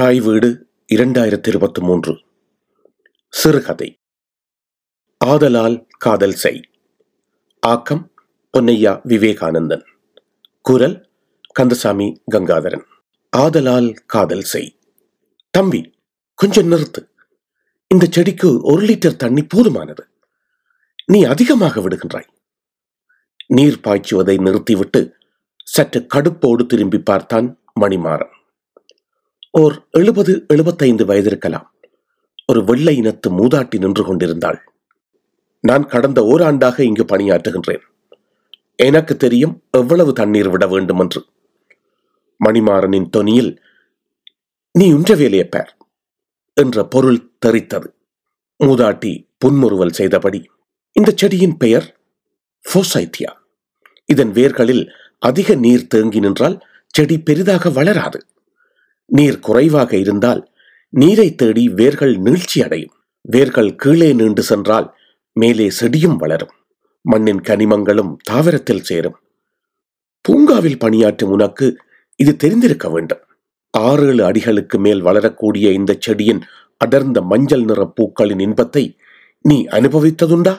தாய் வீடு இரண்டாயிரத்தி இருபத்தி மூன்று சிறுகதை. ஆதலால் காதல் செய். ஆக்கம் பொன்னையா விவேகானந்தன். குரல் கந்தசாமி கங்காதரன். ஆதலால் காதல் செய். தம்பி கொஞ்சம் நிறுத்து. இந்த செடிக்கு ஒரு லிட்டர் தண்ணி போதுமானது. நீ அதிகமாக விடுகின்றாய். நீர் பாய்ச்சுவதை நிறுத்திவிட்டு சற்று கடுப்போடு திரும்பி பார்த்தான் மணிமாறன். ஓர் எழுபது எழுபத்தைந்து வயதிருக்கலாம். ஒரு வெள்ளை இனத்து மூதாட்டி நின்று கொண்டிருந்தாள். நான் கடந்த ஓராண்டாக இங்கு பணியாற்றுகின்றேன். எனக்கு தெரியும் எவ்வளவு தண்ணீர் விட வேண்டும் என்று மணிமாறனின் தொனியில் நீ உன்ற வேலையை பார் என்ற பொருள் தெரித்தது. மூதாட்டி புன்முறுவல் செய்தபடி இந்த செடியின் பெயர் ஃபோசைத்தியா. இதன் வேர்களில் அதிக நீர் தேங்கி நின்றால் செடி பெரிதாக வளராது. நீர் குறைவாக இருந்தால் நீரை தேடி வேர்கள் நீழ்ச்சி அடையும். வேர்கள் கீழே நீண்டு சென்றால் மேலே செடியும் வளரும். மண்ணின் கனிமங்களும் தாவரத்தில் சேரும். பூங்காவில் பணியாற்றும் உனக்கு இது தெரிந்திருக்க வேண்டும். ஆறு ஏழு அடிகளுக்கு மேல் வளரக்கூடிய இந்த செடியின் அடர்ந்த மஞ்சள் நிற பூக்களின் இன்பத்தை நீ அனுபவித்ததுண்டா?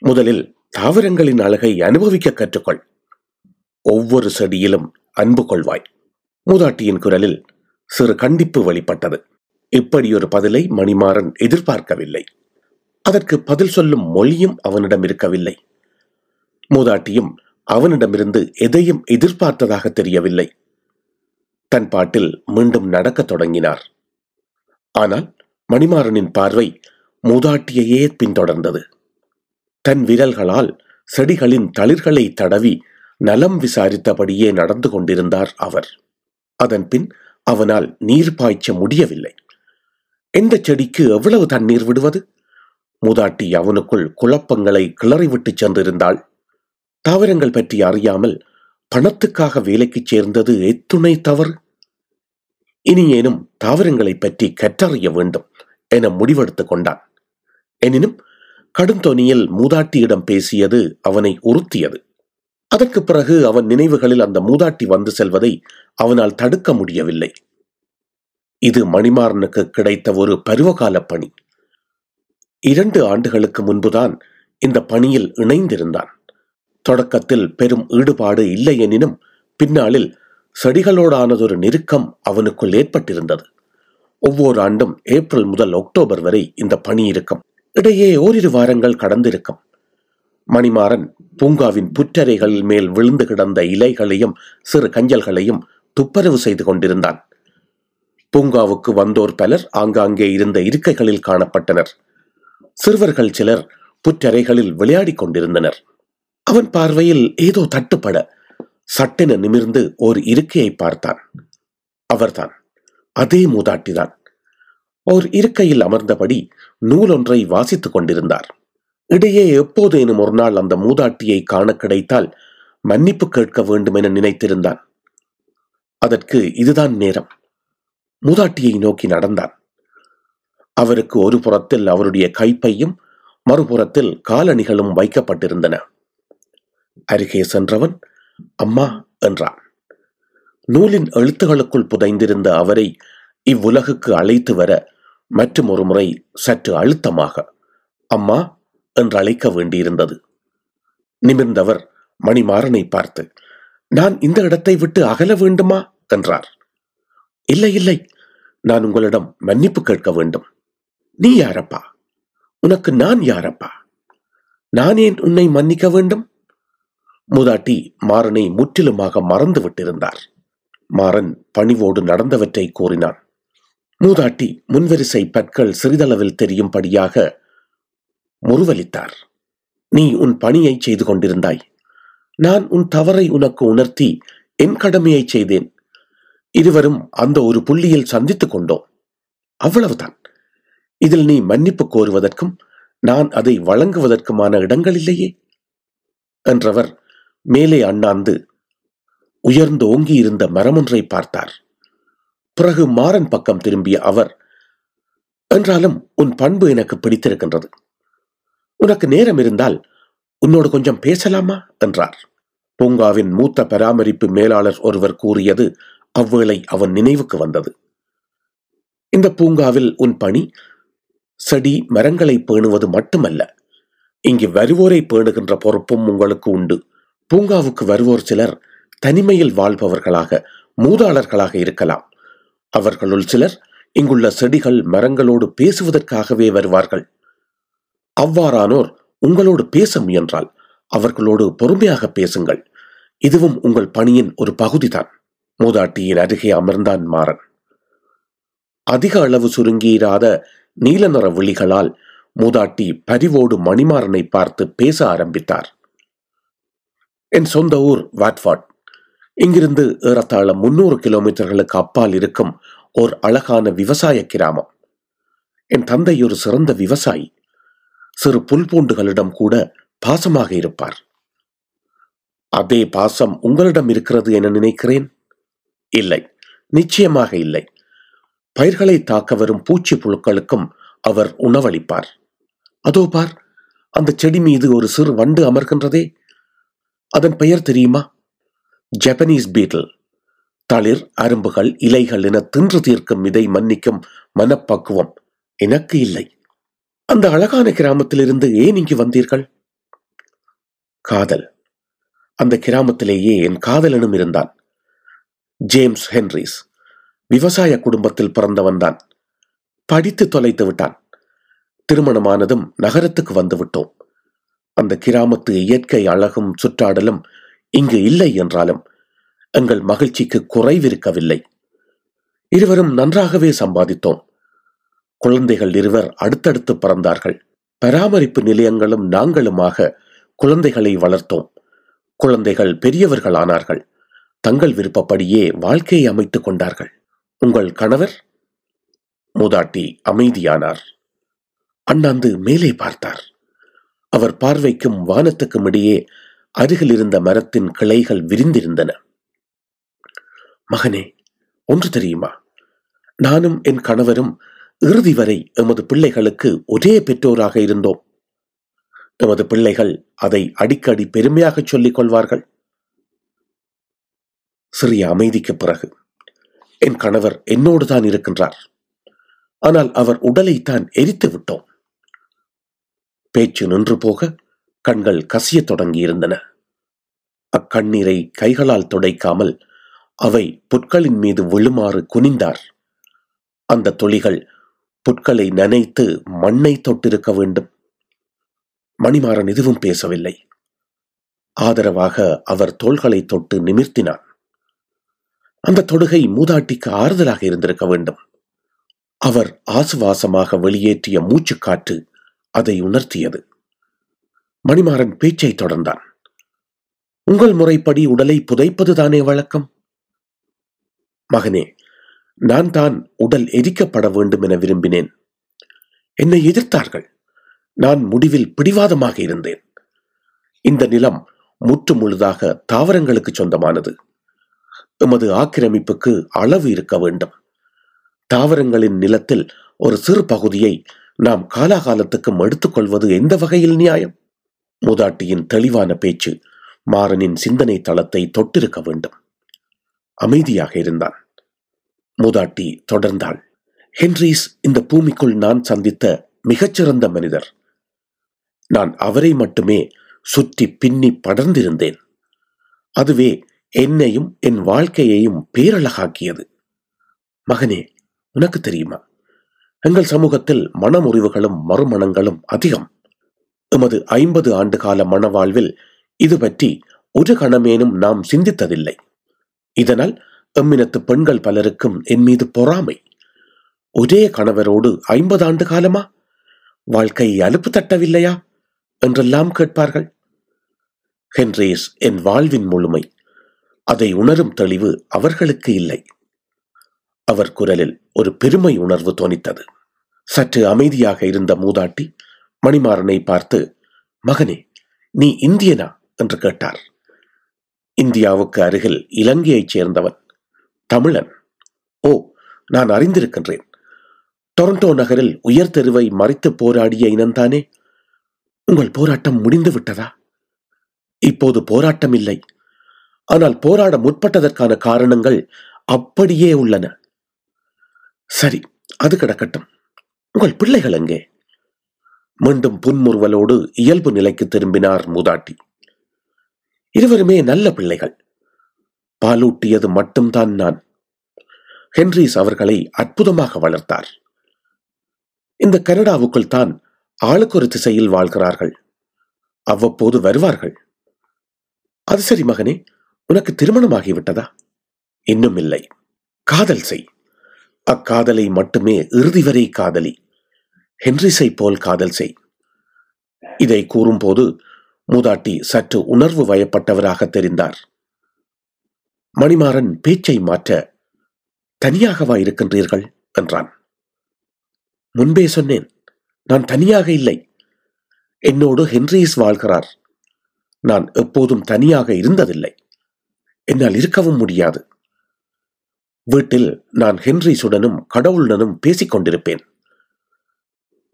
முதலில் தாவரங்களின் அழகை அனுபவிக்க கற்றுக்கொள். ஒவ்வொரு செடியிலும் அன்பு கொள்வாய். மூதாட்டியின் குரலில் சிறு கண்டிப்பு வெளிப்பட்டது. இப்படி ஒரு பதிலை மணிமாறன் எதிர்பார்க்கவில்லை. அதற்கு பதில் சொல்லும் மொழியும் அவனிடம் இருக்கவில்லை. மூதாட்டியும் அவனிடமிருந்து எதையும் எதிர்பார்த்ததாக தெரியவில்லை. தன் பாட்டில் மீண்டும் நடக்கத் தொடங்கினார். ஆனால் மணிமாறனின் பார்வை மூதாட்டியையே பின்தொடர்ந்தது. தன் விரல்களால் செடிகளின் தளிர்களை தடவி நலம் விசாரித்தபடியே நடந்து கொண்டிருந்தார் அவர். அதன் பின் அவனால் நீர் பாய்ச்ச முடியவில்லை. எந்த செடிக்கு எவ்வளவு தண்ணீர் விடுவது? மூதாட்டி அவனுக்குள் குழப்பங்களை கிளறிவிட்டு சென்றிருந்தாள். தாவரங்கள் பற்றி அறியாமல் பணத்துக்காக வேலைக்கு சேர்ந்தது எத்துணை தவறு? இனியேனும் தாவரங்களை பற்றி கற்றறிய வேண்டும் என முடிவெடுத்துக் கொண்டான். எனினும் கடுந்தொனியில் மூதாட்டியிடம் பேசியது அவனை உறுத்தியது. அதற்கு பிறகு அவன் நினைவுகளில் அந்த மூதாட்டி வந்து செல்வதை அவனால் தடுக்க முடியவில்லை. இது மணிமாறனுக்கு கிடைத்த ஒரு பருவகால பணி. இரண்டு ஆண்டுகளுக்கு முன்புதான் இந்த பணியில் இணைந்திருந்தான். தொடக்கத்தில் பெரும் ஈடுபாடு இல்லை எனினும் பின்னாளில் செடிகளோடானதொரு நெருக்கம் அவனுக்குள் ஏற்பட்டிருந்தது. ஒவ்வொரு ஆண்டும் ஏப்ரல் முதல் அக்டோபர் வரை இந்த பணி இருக்கும். இடையே ஓரிரு வாரங்கள் கடந்திருக்கும். மணிமாறன் பூங்காவின் புற்றறைகளில் மேல் விழுந்து கிடந்த இலைகளையும் சிறு கஞ்சல்களையும் துப்பரவு செய்து கொண்டிருந்தான். பூங்காவுக்கு வந்தோர் பலர் ஆங்காங்கே இருந்த இருக்கைகளில் காணப்பட்டனர். சிறுவர்கள் சிலர் புற்றறைகளில் விளையாடிக் கொண்டிருந்தனர். அவன் பார்வையில் ஏதோ தட்டுப்பட சட்டென நிமிர்ந்து ஓர் இருக்கையை பார்த்தான். அவர்தான் அதே மூதாட்டிதான். ஓர் இருக்கையில் அமர்ந்தபடி நூலொன்றை வாசித்துக் கொண்டிருந்தார். இடையே எப்போதேனும் ஒரு நாள் அந்த மூதாட்டியை காண கிடைத்தால் மன்னிப்பு கேட்க வேண்டும் என நினைத்திருந்தான். அதற்கு இதுதான் நேரம். மூதாட்டியை நோக்கி நடந்தான். அவருக்கு ஒரு புறத்தில் அவருடைய கைப்பையும் மறுபுறத்தில் காலணிகளும் வைக்கப்பட்டிருந்தன. அருகே சென்றவன் அம்மா என்றான். நூலின் எழுத்துகளுக்குள் புதைந்திருந்த அவரை இவ்வுலகுக்கு அழைத்து வர மற்றும் ஒரு முறை சற்று அழுத்தமாக அம்மா என்று அழைக்க வேண்டியிருந்தது. நிமிர்ந்தவர் மணிமாறனை பார்த்து நான் இந்த இடத்தை விட்டு அகல வேண்டுமா? என்றார் இல்லை இல்லை நான் உங்களிடம் மன்னிப்பு கேட்க வேண்டும். நீ யாரப்பா? உனக்கு நான் யாரப்பா? நான் ஏன் உன்னை மன்னிக்க வேண்டும்? மூதாட்டி மாறனை முற்றிலுமாக மறந்து விட்டிருந்தார். மாறன் பணிவோடு நடந்தவற்றை கூறினான். மூதாட்டி முன்வரிசை பற்கள் சிறிதளவில் தெரியும்படியாக முறுவலித்தார். நீ உன் பணியை செய்து கொண்டிருந்தாய். நான் உன் தவறை உனக்கு உணர்த்தி என் கடமையை செய்தேன். இருவரும் அந்த ஒரு புள்ளியில் சந்தித்துக் கொண்டோம். அவ்வளவுதான். இதில் நீ மன்னிப்பு கோருவதற்கும் நான் அதை வழங்குவதற்குமான இடங்கள் இல்லையே? என்றவர் மேலே அண்ணாந்து உயர்ந்து ஓங்கி இருந்த மரமொன்றை பார்த்தார். பிறகு மாறன் பக்கம் திரும்பிய அவர் என்றாலும் உன் பண்பு எனக்கு பிடித்திருக்கின்றது. உனக்கு நேரம் இருந்தால் உன்னோடு கொஞ்சம் பேசலாமா? என்றார். பூங்காவின் மூத்த பராமரிப்பு மேலாளர் ஒருவர் கூறியது அவ்வேளை அவன் நினைவுக்கு வந்தது. இந்த பூங்காவில் உன் பணி செடி மரங்களை பேணுவது மட்டுமல்ல. இங்கு வருவோரை பேணுகின்ற பொறுப்பும் உங்களுக்கு உண்டு. பூங்காவுக்கு வருவோர் சிலர் தனிமையில் வாழ்பவர்களாக மூதாளர்களாக இருக்கலாம். அவர்களுள் சிலர் இங்குள்ள செடிகள் மரங்களோடு பேசுவதற்காகவே வருவார்கள். அவ்வாறானோர் உங்களோடு பேச முயன்றால் அவர்களோடு பொறுமையாக பேசுங்கள். இதுவும் உங்கள் பணியின் ஒரு பகுதிதான். மூதாட்டியின் அருகே அமர்ந்தான் மாறன். அதிக அளவு சுருங்கியிராத நீல நிற விழிகளால் மூதாட்டி பரிவோடு மணிமாறனை பார்த்து பேச ஆரம்பித்தார். என் சொந்த ஊர் வாட்வாட் இங்கிருந்து ஏறத்தாழ முன்னூறு கிலோமீட்டர்களுக்கு அப்பால் இருக்கும் ஓர் அழகான விவசாய கிராமம். என் தந்தை ஒரு சிறந்த விவசாயி. சிறு புல்பூண்டுகளிடம் கூட பாசமாக இருப்பார். அதே பாசம் உங்களிடம் இருக்கிறது என நினைக்கிறேன்? இல்லை. நிச்சயமாக இல்லை. பயிர்களை தாக்க வரும் பூச்சி புழுக்களுக்கும் அவர் உணவளிப்பார். அதோ பார் அந்த செடி மீது ஒரு சிறு வண்டு அமர்கின்றதே. அதன் பெயர் தெரியுமா? ஜப்பனீஸ் பீட்டில் தளிர் அரும்புகள் இலைகள் என தின்று தீர்க்கும் இதை மன்னிக்கும் மனப்பக்குவம். எனக்கு இல்லை. அந்த அழகான கிராமத்திலிருந்து ஏன் இங்கு வந்தீர்கள்? காதல். அந்த கிராமத்திலேயே என் காதலனும் இருந்தான். James Henris. விவசாய குடும்பத்தில் பிறந்தவன்தான் படித்து தொலைத்து விட்டான். திருமணமானதும் நகரத்துக்கு வந்துவிட்டோம் அந்த கிராமத்து இயற்கை அழகும் சுற்றாடலும் இங்கு இல்லை என்றாலும் எங்கள் மகிழ்ச்சிக்கு குறைவிருக்கவில்லை. இருவரும் நன்றாகவே சம்பாதித்தோம். குழந்தைகள் இருவர் அடுத்தடுத்து பிறந்தார்கள். பராமரிப்பு நிலையங்களும் நாங்களுமாக குழந்தைகளை வளர்த்தோம். குழந்தைகள் பெரியவர்கள் ஆனார்கள் தங்கள் விருப்பப்படியே வாழ்க்கையை அமைத்துக் கொண்டார்கள். உங்கள் கணவர்? மூதாட்டி அமைதியானார். அண்ணாந்து மேலே பார்த்தார். அவர் பார்வைக்கும் வானத்துக்கும் இடையே அருகில் இருந்த மரத்தின் கிளைகள் விரிந்திருந்தன. மகனே ஒன்று தெரியுமா? நானும் என் கணவரும் இறுதி வரை எமது பிள்ளைகளுக்கு ஒரே பெற்றோராக இருந்தோம். எமது பிள்ளைகள் அதை அடிக்கடி பெருமையாக சொல்லிக் கொள்வார்கள். சிறிய அமைதிக்கு பிறகு என் கணவர் என்னோடு தான் இருக்கின்றார். ஆனால் அவர் உடலைத்தான் எரித்து விட்டோம். பேச்சு நின்று போக கண்கள் கசிய தொடங்கியிருந்தன. அக்கண்ணீரை கைகளால் துடைக்காமல் அவை புட்களின் மீது விழுமாறு குனிந்தார். அந்த துளிகள் புட்களை நனைத்து மண்ணை தொட்டிருக்க வேண்டும். மணிமாறன் எதுவும் பேசவில்லை. ஆதரவாக அவர் தோள்களை தொட்டு நிமிர்த்தினான். அந்த தொடுகை மூதாட்டிக்கு ஆறுதலாக இருந்திருக்க வேண்டும். அவர் ஆசுவாசமாக வெளியேற்றிய மூச்சுக்காற்று அதை உணர்த்தியது. மணிமாறன் பேச்சை தொடர்ந்தான். உங்கள் முறைப்படி உடலை புதைப்பதுதானே வழக்கம்? மகனே நான் தான் உடல் எரிக்கப்பட வேண்டும் என விரும்பினேன். என்னை எதிர்த்தார்கள். நான் முடிவில் பிடிவாதமாக இருந்தேன். இந்த நிலம் முற்று முழுதாக தாவரங்களுக்கு சொந்தமானது. எமது ஆக்கிரமிப்புக்கு அளவு இருக்க வேண்டும். தாவரங்களின் நிலத்தில் ஒரு சிறு பகுதியை நாம் காலாகாலத்துக்கும் எடுத்துக்கொள்வது எந்த வகையில் நியாயம்? மூதாட்டியின் தெளிவான பேச்சு மாறனின் சிந்தனை தளத்தை தொட்டிருக்க வேண்டும். அமைதியாக இருந்தான். மூதாட்டி தொடர்ந்தாள். ஹென்ரிஸ் இந்த பூமிக்குள் நான் சந்தித்த மிகச்சிறந்த மனிதர். நான் அவரை மட்டுமே சுற்றி பின்னி படர்ந்திருந்தேன். அதுவே என்னையும் என் வாழ்க்கையையும் பேரழகாக்கியது. மகனே உனக்கு தெரியுமா? எங்கள் சமூகத்தில் மனமுறிவுகளும் மறுமணங்களும் அதிகம். எமது ஐம்பது ஆண்டு கால மனவாழ்வில் இது பற்றி ஒரு கணமேனும் நாம் சிந்தித்ததில்லை. இதனால் எம்மினத்து பெண்கள் பலருக்கும் என் மீது பொறாமை. ஒரே கணவரோடு ஐம்பது ஆண்டு காலமா வாழ்க்கை அலுப்பு தட்டவில்லையா? என்றெல்லாம் கேட்பார்கள். ஹென்ரேஸ் என் வாழ்வின் முழுமை அதை உணரும் தெளிவு அவர்களுக்கு இல்லை. அவர் குரலில் ஒரு பெருமை உணர்வு தோனித்தது. சற்று அமைதியாக இருந்த மூதாட்டி மணிமாறனை பார்த்து மகனே நீ இந்தியனா? என்று கேட்டார். இந்தியாவுக்கு அருகில் இலங்கையைச் சேர்ந்தவன் தமிழன். ஓ நான் அறிந்திருக்கின்றேன். டொரண்டோ நகரில் உயர் தெருவை மறித்து போராடிய இனந்தானே? உங்கள் போராட்டம் முடிந்து விட்டதா இப்போது போராட்டம் இல்லை ஆனால் போராட முற்பட்டதற்கான காரணங்கள் அப்படியே உள்ளன. சரி அது கிடக்கட்டும். உங்கள் பிள்ளைகள் எங்கே? மீண்டும் புன்முறுவலோடு இயல்பு நிலைக்கு திரும்பினார் மூதாட்டி. இருவருமே நல்ல பிள்ளைகள். பாலூட்டியது மட்டும்தான் நான். ஹென்ரிஸ் அவர்களை அற்புதமாக வளர்த்தார். இந்த கனடாவுக்குள் தான் ஆளுக்கு ஒரு திசையில் வாழ்கிறார்கள். அவ்வப்போது வருவார்கள். அது சரி மகனே உனக்கு திருமணமாகிவிட்டதா? இன்னும் இல்லை. காதல் செய். அக்காதலை மட்டுமே இறுதி வரை காதலி. ஹென்ரிஸை போல் காதல் செய். இதை கூறும்போது மூதாட்டி சற்று உணர்வு வயப்பட்டவராக தெரிந்தார். மணிமாறன் பேச்சை மாற்ற தனியாகவா இருக்கின்றீர்கள்? என்றான். முன்பே சொன்னேன். நான் தனியாக இல்லை. என்னோடு ஹென்ரிஸ் வாழ்கிறார். நான் எப்போதும் தனியாக இருந்ததில்லை. என்னால் இருக்கவும் முடியாது. வீட்டில் நான் ஹென்ரிஸுடனும் கடவுளுடனும் பேசிக் கொண்டிருப்பேன்.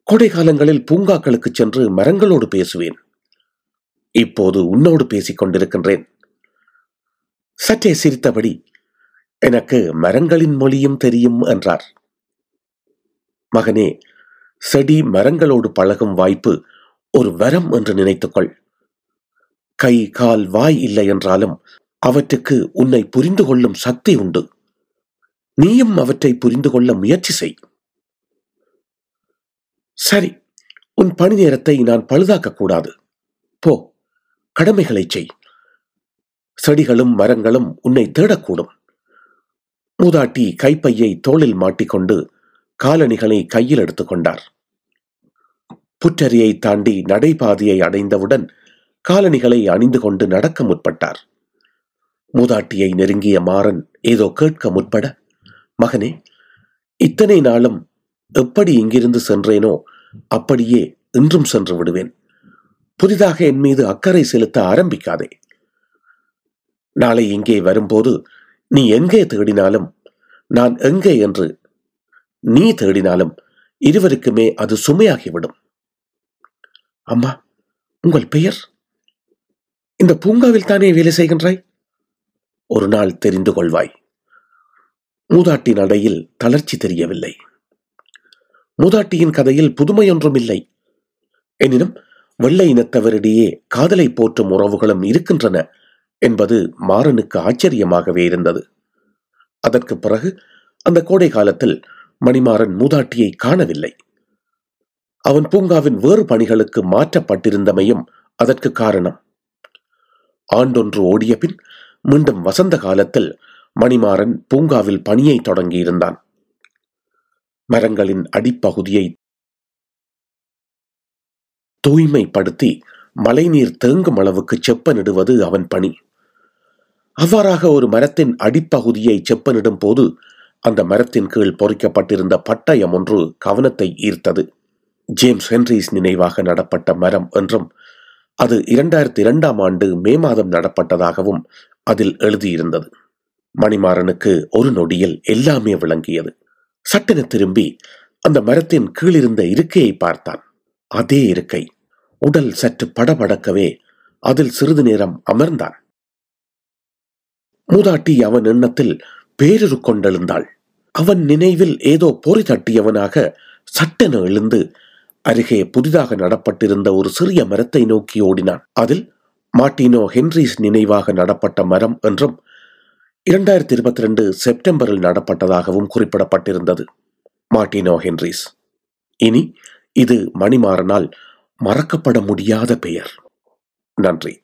கோடை காலங்களில் பூங்காக்களுக்கு சென்று மரங்களோடு பேசுவேன். இப்போது உன்னோடு பேசிக் கொண்டிருக்கின்றேன். சற்றே சிரித்தபடி எனக்கு மரங்களின் மொழியும் தெரியும் என்றார். மகனே செடி மரங்களோடு பழகும் வாய்ப்பு ஒரு வரம் என்று நினைத்துக்கொள் கை கால் வாய் இல்லை என்றாலும் அவற்றுக்கு உன்னை புரிந்து கொள்ளும் சக்தி உண்டு. நீயும் அவற்றை புரிந்து கொள்ள முயற்சி செய். சரி உன் பணி நேரத்தை நான் பழுதாக்க கூடாது. போ கடமைகளை செய். செடிகளும் மரங்களும் உன்னை தேடக்கூடும். மூதாட்டி கைப்பையை தோளில் மாட்டிக்கொண்டு காலணிகளை கையில் எடுத்துக்கொண்டார் புற்றரியை தாண்டி நடைபாதையை அடைந்தவுடன் காலணிகளை அணிந்து கொண்டு நடக்க முற்பட்டார். மூதாட்டியை நெருங்கிய மாறன் ஏதோ கேட்க முற்பட மகனே இத்தனை நாளும் எப்படி இங்கிருந்து சென்றேனோ அப்படியே இன்றும் சென்று விடுவேன். புதிதாக என் மீது அக்கறை செலுத்த ஆரம்பிக்காதே. நாளை இங்கே வரும்போது நீ எங்கே தேடினாலும் நான் எங்கே என்று நீ தேடினாலும் இருவருக்குமே அது சுமையாகிவிடும். அம்மா உங்கள் பெயர்? இந்த பூங்காவில் தானே வேலை செய்கின்றாய்? ஒரு நாள் தெரிந்து கொள்வாய். மூதாட்டி நடையில் தளர்ச்சி தெரியவில்லை. மூதாட்டியின் கதையில் புதுமையொன்றும் இல்லை. எனினும் வெள்ளை இனத்தவரிடையே காதலை போற்றும் உறவுகளும் இருக்கின்றன என்பது மாறனுக்கு ஆச்சரியமாகவே இருந்தது. அதற்கு பிறகு அந்த கோடை காலத்தில் மணிமாறன் மூதாட்டியை காணவில்லை. அவன் பூங்காவின் வேறு பணிகளுக்கு மாற்றப்பட்டிருந்தமையும் அதற்கு காரணம். ஆண்டொன்று ஓடிய பின் மீண்டும் வசந்த காலத்தில் மணிமாறன் பூங்காவில் பணியை தொடங்கியிருந்தான். மரங்களின் அடிப்பகுதியை தூய்மைப்படுத்தி மழைநீர் தேங்கும் அளவுக்கு செப்பனிடுவது அவன் பணி. அவ்வாறாக ஒரு மரத்தின் அடிப்பகுதியை செப்பனிடும் போது அந்த மரத்தின் கீழ் பொறிக்கப்பட்டிருந்த பட்டயம் ஒன்று கவனத்தை ஈர்த்தது. ஜேம்ஸ் ஹென்ரிஸ் நினைவாக நடப்பட்ட மரம் என்றும் அது இரண்டாயிரத்தி இரண்டாம் ஆண்டு மே மாதம் நடப்பட்டதாகவும் அதில் எழுதியிருந்தது. மணிமாறனுக்கு ஒரு நொடியில் எல்லாமே விளங்கியது. சட்டென திரும்பி அந்த மரத்தின் கீழிருந்த இருக்கையை பார்த்தான். அதே இருக்கை. உடல் சற்று படபடக்கவே அதில் சிறிது நேரம் அமர்ந்தான். மூதாட்டி அவன் எண்ணத்தில் பேரொரு கொண்டெழுந்தாள். அவன் நினைவில் ஏதோ பொறி தட்டியவனாக சட்டென எழுந்து அருகே புதிதாக நடப்பட்டிருந்த ஒரு சிறிய மரத்தை நோக்கி ஓடினான். அதில் மார்டினோ ஹென்ரிஸ் நினைவாக நடப்பட்ட மரம் என்றும் இரண்டாயிரத்தி இருபத்தி ரெண்டு செப்டம்பரில் நடப்பட்டதாகவும் குறிப்பிடப்பட்டிருந்தது. மார்டினோ ஹென்ரிஸ். இனி இது மணிமாறனால் மறக்கப்பட முடியாத பெயர். நன்றி.